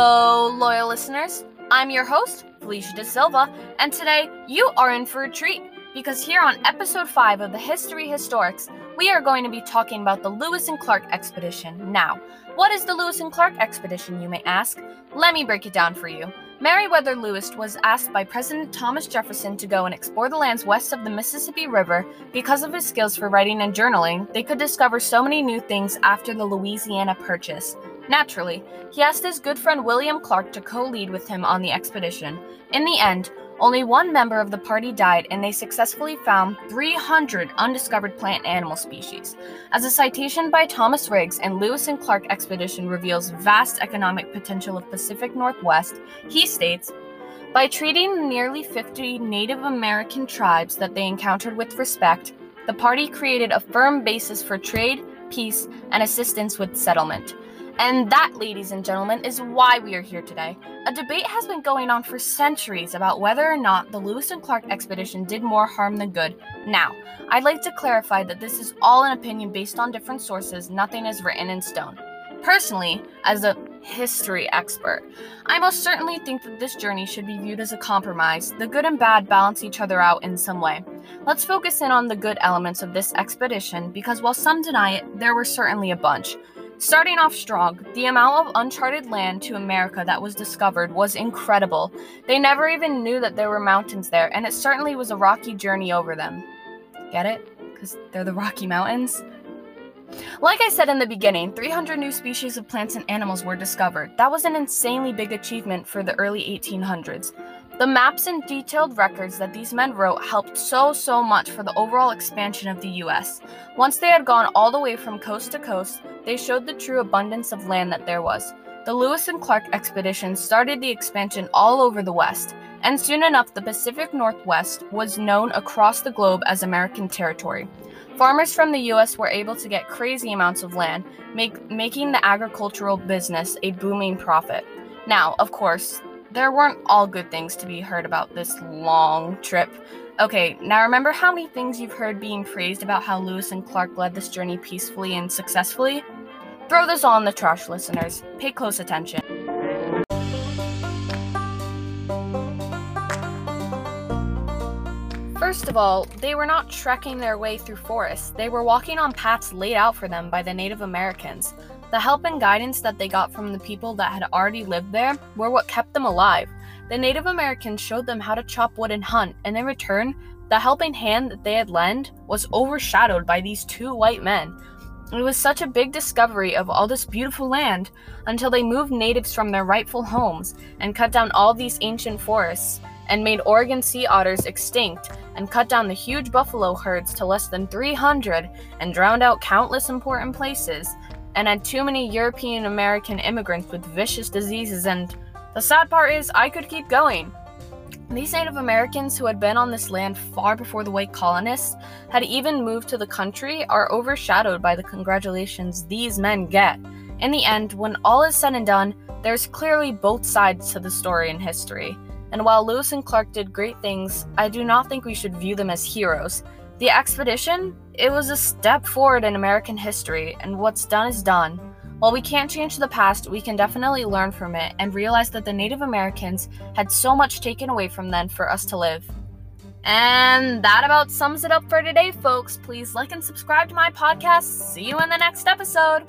Hello, loyal listeners. I'm your host, Felicia De Silva, and today you are in for a treat because here on episode 5 of the History Historics, we are going to be talking about the Lewis and Clark expedition. Now, what is the Lewis and Clark expedition, you may ask? Let me break it down for you. Meriwether Lewis was asked by President Thomas Jefferson to go and explore the lands west of the Mississippi River. Because of his skills for writing and journaling, they could discover so many new things after the Louisiana Purchase. Naturally, he asked his good friend William Clark to co lead with him on the expedition. In the end, only one member of the party died, and they successfully found 300 undiscovered plant and animal species. As a citation by Thomas Riggs and Lewis and Clark expedition reveals vast economic potential of Pacific Northwest, he states, by treating nearly 50 Native American tribes that they encountered with respect, the party created a firm basis for trade, peace, and assistance with settlement. And that, ladies and gentlemen, is why we are here today. A debate has been going on for centuries about whether or not the Lewis and Clark expedition did more harm than good. Now, I'd like to clarify that this is all an opinion based on different sources, nothing is written in stone. Personally, as a history expert, I most certainly think that this journey should be viewed as a compromise. The good and bad balance each other out in some way. Let's focus in on the good elements of this expedition because while some deny it, there were certainly a bunch. Starting off strong, the amount of uncharted land to America that was discovered was incredible. They never even knew that there were mountains there, and it certainly was a rocky journey over them. Get it? Because they're the Rocky Mountains? Like I said in the beginning, 300 new species of plants and animals were discovered. That was an insanely big achievement for the early 1800s. The maps and detailed records that these men wrote helped so, so much for the overall expansion of the US. Once they had gone all the way from coast to coast, they showed the true abundance of land that there was. The Lewis and Clark expedition started the expansion all over the West, and soon enough, the Pacific Northwest was known across the globe as American territory. Farmers from the US were able to get crazy amounts of land, make, making the agricultural business a booming profit. Now, of course, there weren't all good things to be heard about this long trip. Okay, now remember how many things you've heard being praised about how Lewis and Clark led this journey peacefully and successfully? Throw this all in the trash, listeners. Pay close attention. First of all, they were not trekking their way through forests, they were walking on paths laid out for them by the Native Americans. The help and guidance that they got from the people that had already lived there were what kept them alive. The Native Americans showed them how to chop wood and hunt, and in return, the helping hand that they had lent was overshadowed by these two white men. It was such a big discovery of all this beautiful land until they moved natives from their rightful homes and cut down all these ancient forests and made Oregon sea otters extinct and cut down the huge buffalo herds to less than 300 and drowned out countless important places and had too many European American immigrants with vicious diseases. And the sad part is, I could keep going. These Native Americans who had been on this land far before the white colonists had even moved to the country are overshadowed by the congratulations these men get. In the end, when all is said and done, there's clearly both sides to the story in history. And while Lewis and Clark did great things, I do not think we should view them as heroes. The expedition, it was a step forward in American history, and what's done is done. While we can't change the past, we can definitely learn from it and realize that the Native Americans had so much taken away from them for us to live. And that about sums it up for today, folks. Please like and subscribe to my podcast. See you in the next episode.